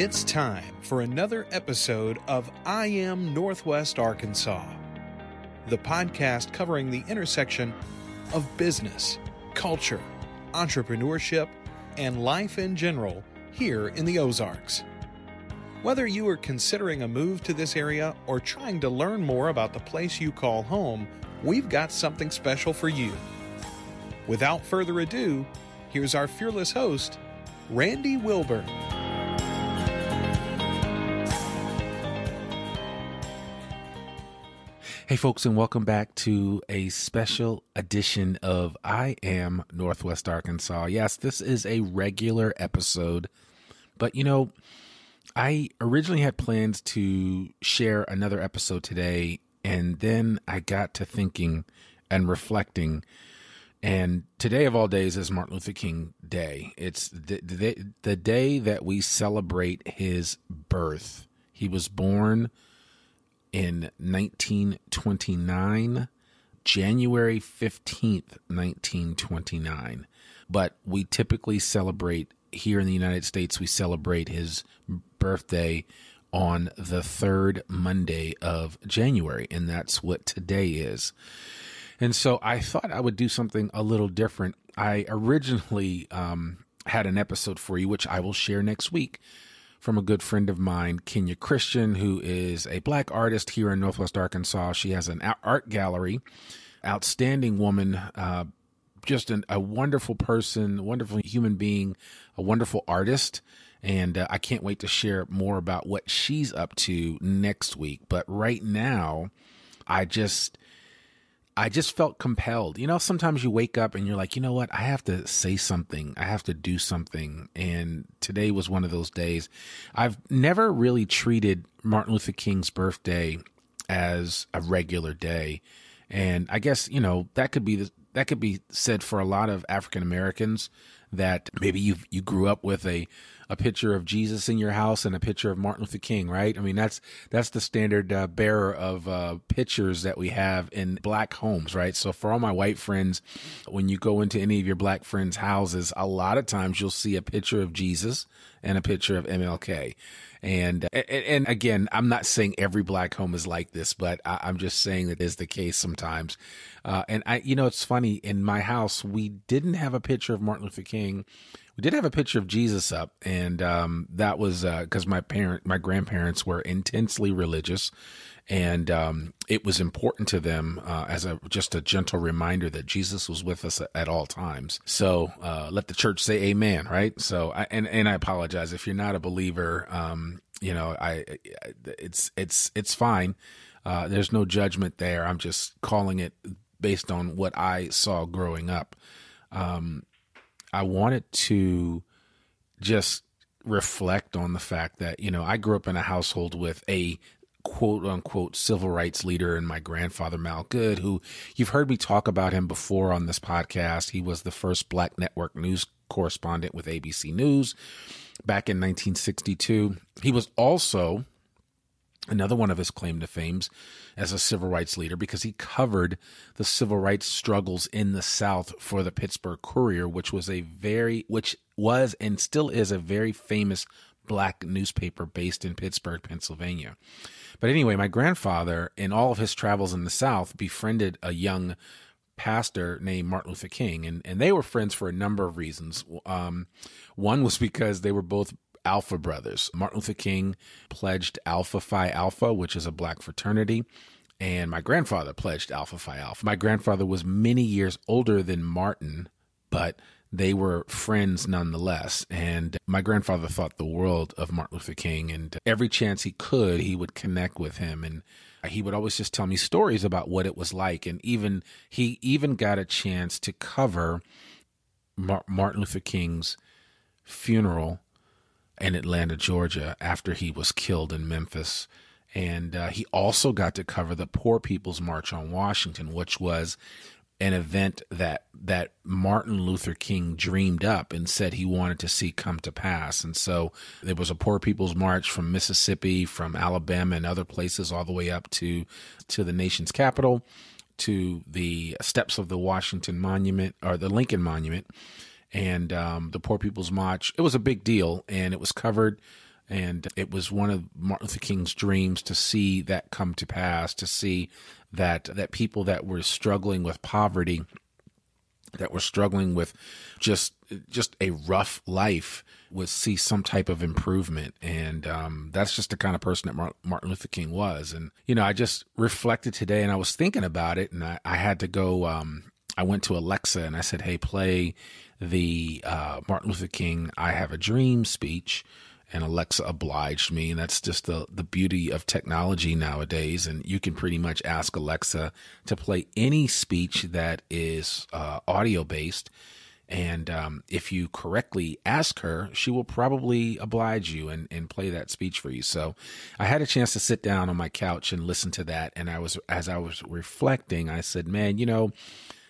It's time for another episode of I Am Northwest Arkansas, the podcast covering the intersection of business, culture, entrepreneurship, and life in general here in the Ozarks. Whether you are considering a move to this area or trying to learn more about the place you call home, we've got something special for you. Without further ado, here's our fearless host, Randy Wilburn. Hey, folks, and welcome back to a special edition of I Am Northwest Arkansas. Yes, this is a regular episode, but you know, I originally had plans to share another episode today, and then I got to thinking and reflecting. And today of all days is Martin Luther King Day. It's the, the, the day that we celebrate his birth. He was born in 1929, January 15th, 1929. But we typically celebrate here in the United States, we celebrate his birthday on the third Monday of January, and that's what today is. And so I thought I would do something a little different. I originally um, had an episode for you, which I will share next week from a good friend of mine, Kenya Christian, who is a black artist here in Northwest Arkansas. She has an art gallery, outstanding woman, uh, just an, a wonderful person, wonderful human being, a wonderful artist. And uh, I can't wait to share more about what she's up to next week. But right now, I just I just felt compelled. You know, sometimes you wake up and you're like, you know what? I have to say something. I have to do something. And today was one of those days. I've never really treated Martin Luther King's birthday as a regular day. And I guess, you know, that could be the, that could be said for a lot of African Americans that maybe you you grew up with a a picture of Jesus in your house and a picture of Martin Luther King, right? I mean, that's that's the standard uh, bearer of uh, pictures that we have in black homes, right? So for all my white friends, when you go into any of your black friends' houses, a lot of times you'll see a picture of Jesus and a picture of MLK. And, and, and again, I'm not saying every black home is like this, but I, am just saying that is the case sometimes. Uh, and I, you know, it's funny in my house, we didn't have a picture of Martin Luther King. We did have a picture of Jesus up, and um, that was because uh, my parent, my grandparents were intensely religious, and um, it was important to them uh, as a just a gentle reminder that Jesus was with us at, all times. So uh, let the church say Amen, right? So I, and and I apologize if you're not a believer. Um, you know, I it's it's it's fine. Uh, there's no judgment there. I'm just calling it based on what I saw growing up. Um, I wanted to just reflect on the fact that, you know, I grew up in a household with a quote unquote civil rights leader and my grandfather Mal Goode, who you've heard me talk about him before on this podcast. He was the first black network news correspondent with ABC News back in 1962. He was also another one of his claim to fames as a civil rights leader because he covered the civil rights struggles in the South for the Pittsburgh Courier, which was a very, which was and still is a very famous black newspaper based in Pittsburgh, Pennsylvania. But anyway, my grandfather, in all of his travels in the South, befriended a young pastor named Martin Luther King, and, and they were friends for a number of reasons. Um, one was because they were both Alpha brothers. Martin Luther King pledged Alpha Phi Alpha, which is a black fraternity. And my grandfather pledged Alpha Phi Alpha. My grandfather was many years older than Martin, but they were friends nonetheless. And my grandfather thought the world of Martin Luther King. And every chance he could, he would connect with him. And he would always just tell me stories about what it was like. And even, he even got a chance to cover Mar- Martin Luther King's funeral in Atlanta, Georgia, after he was killed in Memphis. And uh, he also got to cover the Poor People's March on Washington, which was an event that that Martin Luther King dreamed up and said he wanted to see come to pass. And so there was a Poor People's March from Mississippi, from Alabama, and other places, all the way up to to the nation's capital, to the steps of the Washington Monument or the Lincoln Monument and um, the Poor People's March. It was a big deal, and it was covered And it was one of Martin Luther King's dreams to see that come to pass, to see that that people that were struggling with poverty, that were struggling with just just a rough life, would see some type of improvement. And um, that's just the kind of person that Martin Luther King was. And you know, I just reflected today, and I was thinking about it, and I, I had to go. Um, I went to Alexa and I said, "Hey, play the uh, Martin Luther King I Have a Dream speech." and Alexa obliged me. And that's just the, the beauty of technology nowadays. And you can pretty much ask Alexa to play any speech that is uh, audio based. And um, if you correctly ask her, she will probably oblige you and, and play that speech for you. So I had a chance to sit down on my couch and listen to that. And I was, as I was reflecting, I said, man, you know,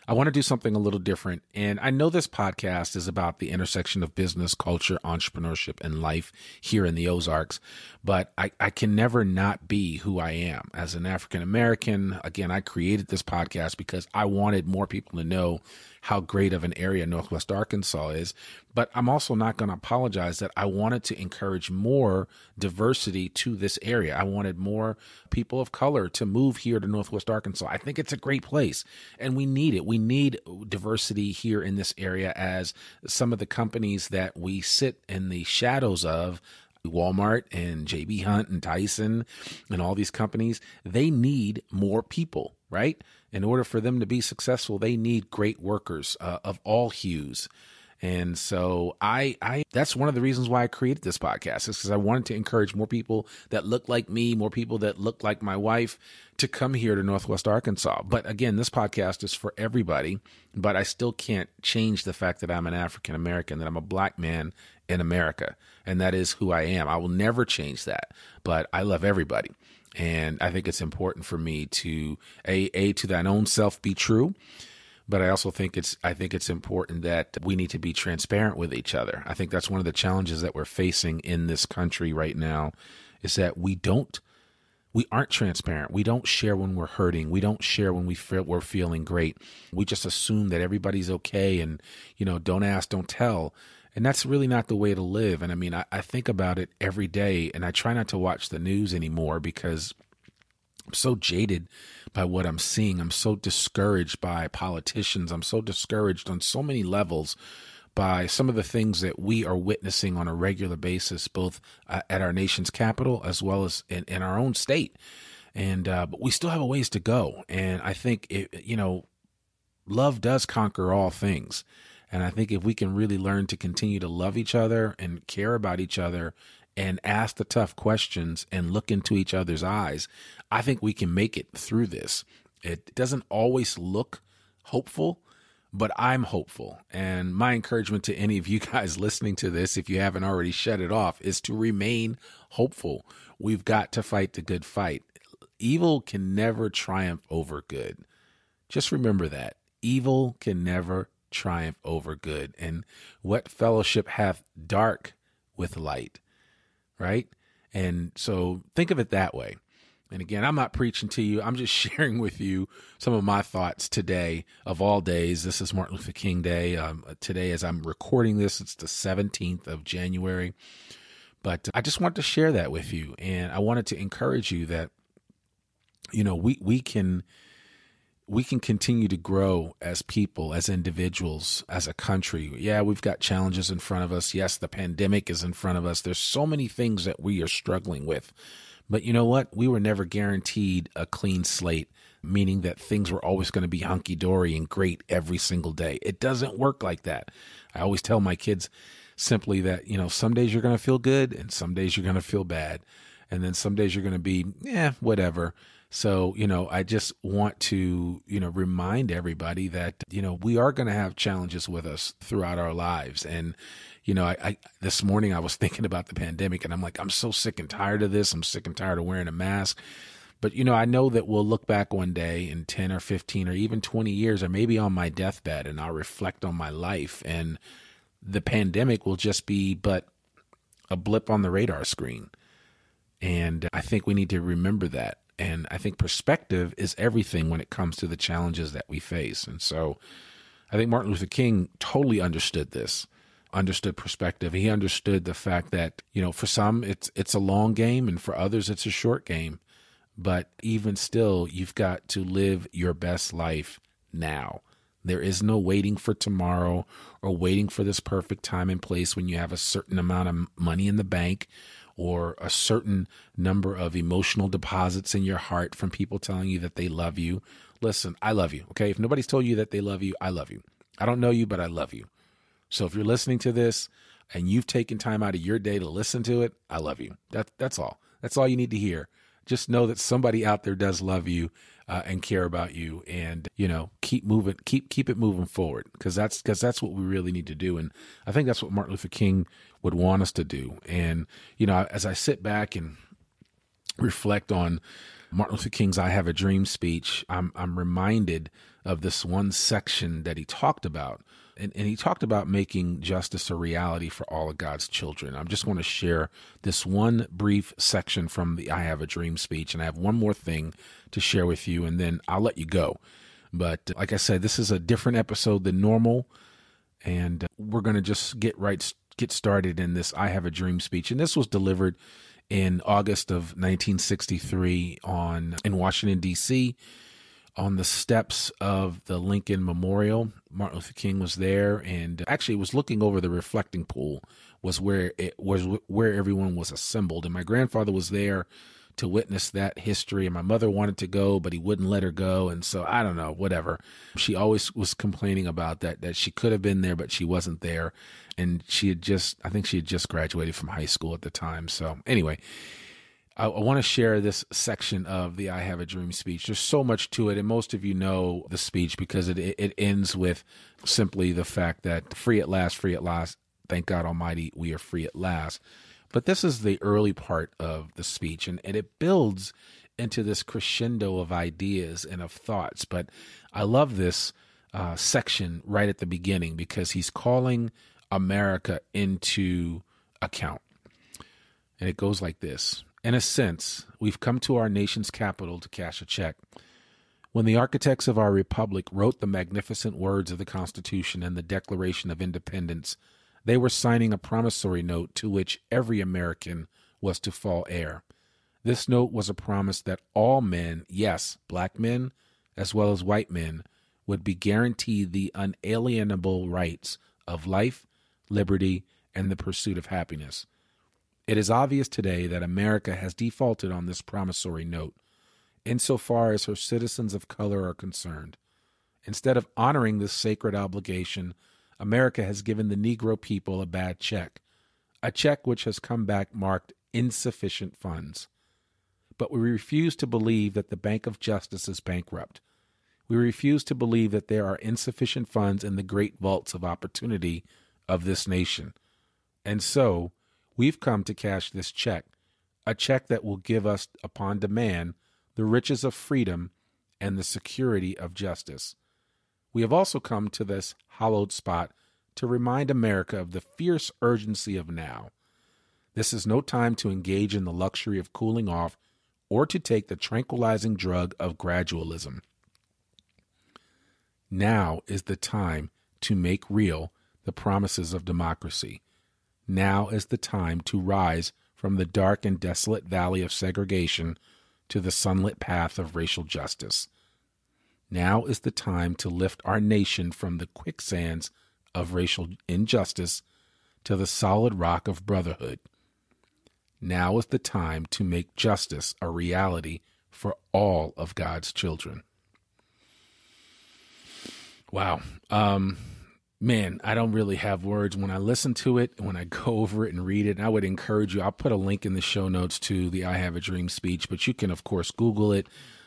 I want to do something a little different. And I know this podcast is about the intersection of business, culture, entrepreneurship, and life here in the Ozarks, but I, I can never not be who I am as an African American. Again, I created this podcast because I wanted more people to know how great of an area Northwest Arkansas is. But I'm also not going to apologize that I wanted to encourage more diversity to this area. I wanted more people of color to move here to Northwest Arkansas. I think it's a great place and we need it. We need diversity here in this area as some of the companies that we sit in the shadows of Walmart and JB Hunt and Tyson and all these companies, they need more people, right? In order for them to be successful, they need great workers uh, of all hues. And so I, I, that's one of the reasons why I created this podcast is because I wanted to encourage more people that look like me, more people that look like my wife to come here to Northwest Arkansas. But again, this podcast is for everybody, but I still can't change the fact that I'm an African American, that I'm a black man in America. And that is who I am. I will never change that, but I love everybody. And I think it's important for me to a a to thine own self be true, but I also think it's I think it's important that we need to be transparent with each other. I think that's one of the challenges that we're facing in this country right now is that we don't we aren't transparent. We don't share when we're hurting. We don't share when we feel we're feeling great. We just assume that everybody's okay and you know, don't ask, don't tell. And that's really not the way to live. And I mean, I, I think about it every day and I try not to watch the news anymore because I'm so jaded by what I'm seeing. I'm so discouraged by politicians. I'm so discouraged on so many levels by some of the things that we are witnessing on a regular basis, both uh, at our nation's capital as well as in, in our own state. And, uh, but we still have a ways to go. And I think, it, you know, love does conquer all things. And I think if we can really learn to continue to love each other and care about each other and ask the tough questions and look into each other's eyes, I think we can make it through this. It doesn't always look hopeful, but I'm hopeful. And my encouragement to any of you guys listening to this, if you haven't already shut it off, is to remain hopeful. We've got to fight the good fight. Evil can never triumph over good. Just remember that. Evil can never triumph over good. And what fellowship hath dark with light, right? And so think of it that way. And again, I'm not preaching to you. I'm just sharing with you some of my thoughts today of all days. This is Martin Luther King Day. Um, today, as I'm recording this, it's the 17th of January. But I just want to share that with you. And I wanted to encourage you that, you know, we, we can we can continue to grow as people, as individuals, as a country. Yeah, we've got challenges in front of us. Yes, the pandemic is in front of us. There's so many things that we are struggling with. But you know what? We were never guaranteed a clean slate, meaning that things were always going to be hunky dory and great every single day. It doesn't work like that. I always tell my kids simply that, you know, some days you're going to feel good and some days you're going to feel bad. And then some days you're going to be, yeah, whatever. So, you know, I just want to, you know, remind everybody that, you know, we are going to have challenges with us throughout our lives. And, you know, I, I, this morning I was thinking about the pandemic and I'm like, I'm so sick and tired of this. I'm sick and tired of wearing a mask. But, you know, I know that we'll look back one day in 10 or 15 or even 20 years or maybe on my deathbed and I'll reflect on my life. And the pandemic will just be but a blip on the radar screen. And I think we need to remember that. And I think perspective is everything when it comes to the challenges that we face. And so I think Martin Luther King totally understood this. understood perspective. He understood the fact that, you know, for some it's it's a long game and for others it's a short game. But even still, you've got to live your best life now. There is no waiting for tomorrow or waiting for this perfect time and place when you have a certain amount of money in the bank or a certain number of emotional deposits in your heart from people telling you that they love you. Listen, I love you. Okay. If nobody's told you that they love you, I love you. I don't know you, but I love you. So if you're listening to this and you've taken time out of your day to listen to it, I love you. That, that's all. That's all you need to hear. Just know that somebody out there does love you uh, and care about you, and you know, keep moving, keep keep it moving forward, because that's because that's what we really need to do, and I think that's what Martin Luther King would want us to do. And you know, as I sit back and reflect on Martin Luther King's "I Have a Dream" speech, I'm I'm reminded of this one section that he talked about and, and he talked about making justice a reality for all of God's children. I'm just want to share this one brief section from the I Have a Dream speech, and I have one more thing to share with you, and then I'll let you go. But like I said, this is a different episode than normal, and we're going to just get right get started in this I Have a Dream speech, and this was delivered in August of 1963 on in Washington D.C on the steps of the Lincoln Memorial. Martin Luther King was there, and uh, actually was looking over the reflecting pool was where it was where everyone was assembled. And my grandfather was there to witness that history. And my mother wanted to go, but he wouldn't let her go. And so I don't know, whatever. She always was complaining about that that she could have been there, but she wasn't there. And she had just, I think she had just graduated from high school at the time. So anyway, I, I want to share this section of the I Have a Dream speech. There's so much to it, and most of you know the speech because it, it ends with simply the fact that free at last, free at last, thank God Almighty, we are free at last. But this is the early part of the speech, and, and it builds into this crescendo of ideas and of thoughts. But I love this uh, section right at the beginning because he's calling America into account. And it goes like this in a sense, we've come to our nation's capital to cash a check. When the architects of our republic wrote the magnificent words of the Constitution and the Declaration of Independence, they were signing a promissory note to which every American was to fall heir. This note was a promise that all men, yes, black men as well as white men, would be guaranteed the unalienable rights of life, liberty, and the pursuit of happiness. It is obvious today that America has defaulted on this promissory note insofar as her citizens of color are concerned. Instead of honoring this sacred obligation, America has given the Negro people a bad check, a check which has come back marked insufficient funds. But we refuse to believe that the Bank of Justice is bankrupt. We refuse to believe that there are insufficient funds in the great vaults of opportunity of this nation. And so, We've come to cash this check, a check that will give us, upon demand, the riches of freedom and the security of justice. We have also come to this hallowed spot to remind America of the fierce urgency of now. This is no time to engage in the luxury of cooling off or to take the tranquilizing drug of gradualism. Now is the time to make real the promises of democracy. Now is the time to rise from the dark and desolate valley of segregation to the sunlit path of racial justice. Now is the time to lift our nation from the quicksands of racial injustice to the solid rock of brotherhood. Now is the time to make justice a reality for all of God's children. Wow. Um, man, I don't really have words when I listen to it, when I go over it and read it. and I would encourage you, I'll put a link in the show notes to the I Have a Dream speech, but you can, of course, Google it.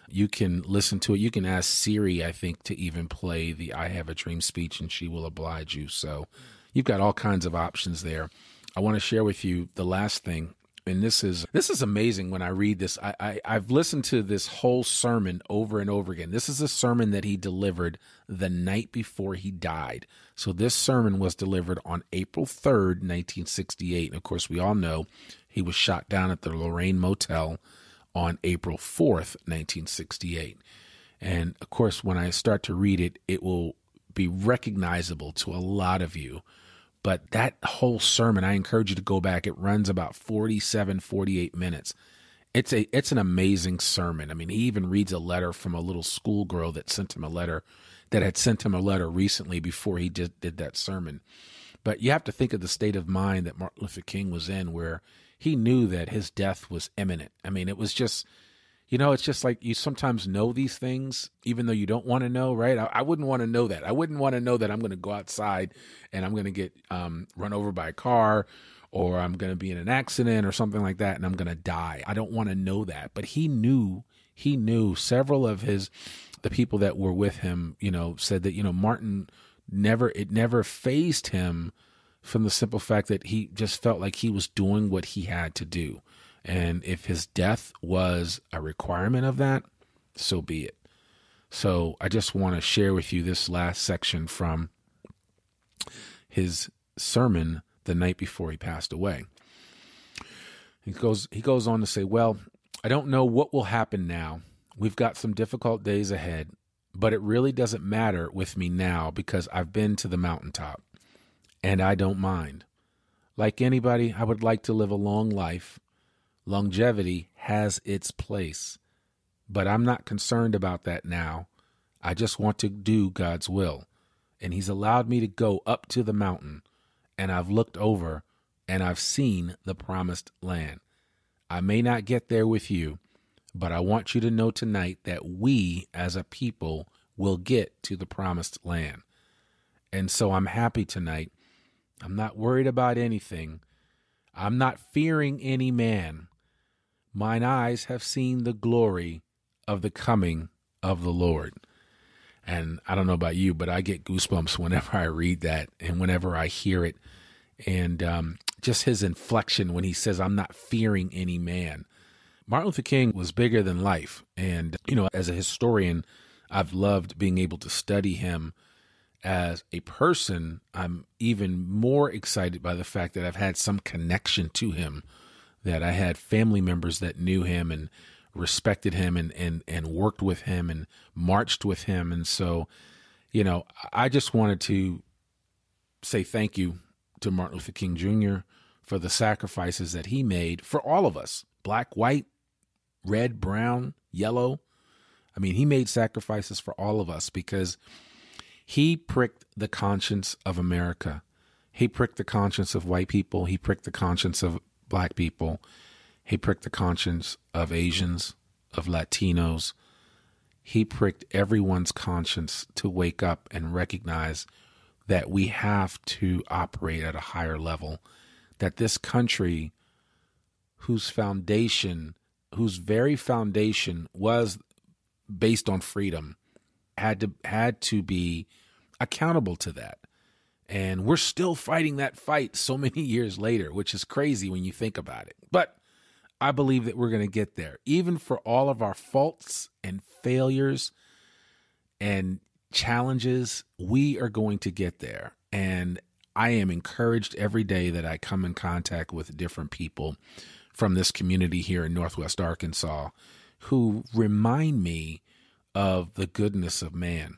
You can listen to it. You can ask Siri, I think, to even play the I Have a Dream speech, and she will oblige you. So you've got all kinds of options there. I want to share with you the last thing and this is this is amazing when I read this. I, I I've listened to this whole sermon over and over again. This is a sermon that he delivered the night before he died. So this sermon was delivered on April 3rd, 1968. And of course, we all know he was shot down at the Lorraine Motel on April 4th, 1968. And of course, when I start to read it, it will be recognizable to a lot of you But that whole sermon, I encourage you to go back. It runs about 47, 48 minutes. It's a it's an amazing sermon. I mean, he even reads a letter from a little schoolgirl that sent him a letter that had sent him a letter recently before he did, did that sermon. But you have to think of the state of mind that Martin Luther King was in where he knew that his death was imminent. I mean, it was just you know, it's just like you sometimes know these things, even though you don't want to know, right? I, I wouldn't want to know that. I wouldn't want to know that I'm going to go outside and I'm going to get um, run over by a car or I'm going to be in an accident or something like that and I'm going to die. I don't want to know that. But he knew, he knew several of his, the people that were with him, you know, said that, you know, Martin never, it never fazed him from the simple fact that he just felt like he was doing what he had to do. And if his death was a requirement of that, so be it. So I just want to share with you this last section from his sermon the night before he passed away. He goes he goes on to say, "Well, I don't know what will happen now. We've got some difficult days ahead, but it really doesn't matter with me now because I've been to the mountaintop and I don't mind. Like anybody, I would like to live a long life Longevity has its place, but I'm not concerned about that now. I just want to do God's will. And He's allowed me to go up to the mountain, and I've looked over and I've seen the promised land. I may not get there with you, but I want you to know tonight that we as a people will get to the promised land. And so I'm happy tonight. I'm not worried about anything. I'm not fearing any man. Mine eyes have seen the glory of the coming of the Lord. And I don't know about you, but I get goosebumps whenever I read that and whenever I hear it. And um, just his inflection when he says, I'm not fearing any man. Martin Luther King was bigger than life. And, you know, as a historian, I've loved being able to study him as a person. I'm even more excited by the fact that I've had some connection to him that I had family members that knew him and respected him and, and, and worked with him and marched with him. And so, you know, I just wanted to say thank you to Martin Luther King Jr. for the sacrifices that he made for all of us black, white, red, brown, yellow. I mean, he made sacrifices for all of us because he pricked the conscience of America. He pricked the conscience of white people. He pricked the conscience of black people. He pricked the conscience of Asians, of Latinos. He pricked everyone's conscience to wake up and recognize that we have to operate at a higher level, that this country, whose foundation, whose very foundation was based on freedom, had to had to be accountable to that. And we're still fighting that fight so many years later, which is crazy when you think about it. But I believe that we're going to get there. Even for all of our faults and failures and challenges, we are going to get there. And I am encouraged every day that I come in contact with different people from this community here in Northwest Arkansas who remind me of the goodness of man.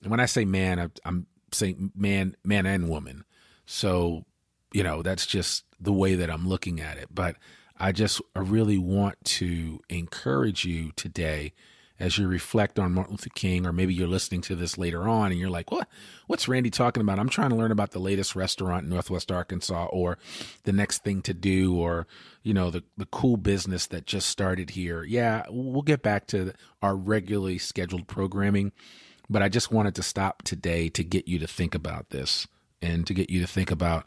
And when I say man, I'm saying man, man and woman. So, you know, that's just the way that I'm looking at it. But I just I really want to encourage you today as you reflect on Martin Luther King, or maybe you're listening to this later on and you're like, what? What's Randy talking about? I'm trying to learn about the latest restaurant in Northwest Arkansas or the next thing to do or, you know, the, the cool business that just started here. Yeah, we'll get back to our regularly scheduled programming. But I just wanted to stop today to get you to think about this and to get you to think about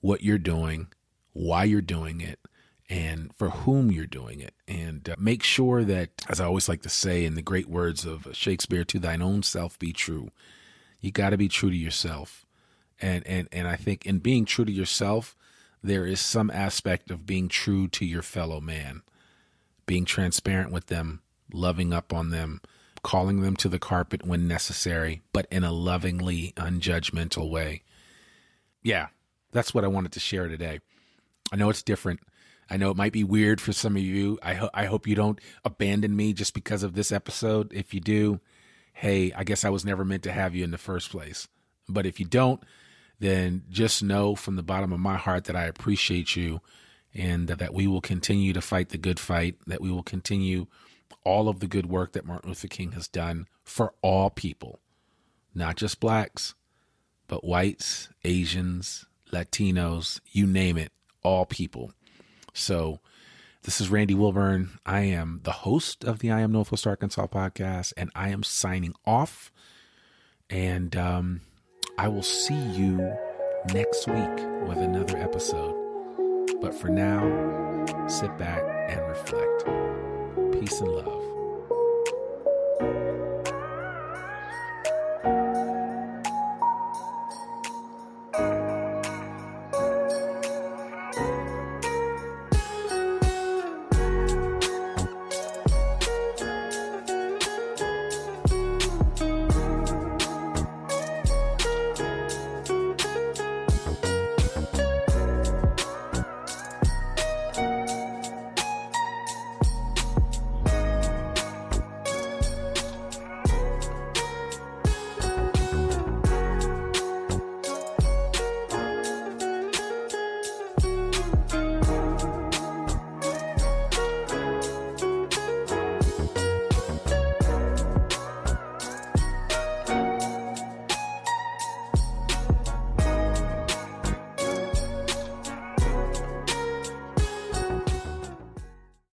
what you're doing, why you're doing it, and for whom you're doing it. And uh, make sure that, as I always like to say in the great words of Shakespeare, to thine own self be true. You got to be true to yourself. And, and, and I think in being true to yourself, there is some aspect of being true to your fellow man, being transparent with them, loving up on them, calling them to the carpet when necessary, but in a lovingly, unjudgmental way. Yeah, that's what I wanted to share today. I know it's different. I know it might be weird for some of you. I, ho- I hope you don't abandon me just because of this episode. If you do, hey, I guess I was never meant to have you in the first place. But if you don't, then just know from the bottom of my heart that I appreciate you and that we will continue to fight the good fight, that we will continue all of the good work that Martin Luther King has done for all people, not just blacks, but whites, Asians, Latinos, you name it, all people. So, this is Randy Wilburn. I am the host of the I Am Northwest Arkansas podcast, and I am signing off. And um, I will see you next week with another episode. But for now, sit back and reflect. Peace and love.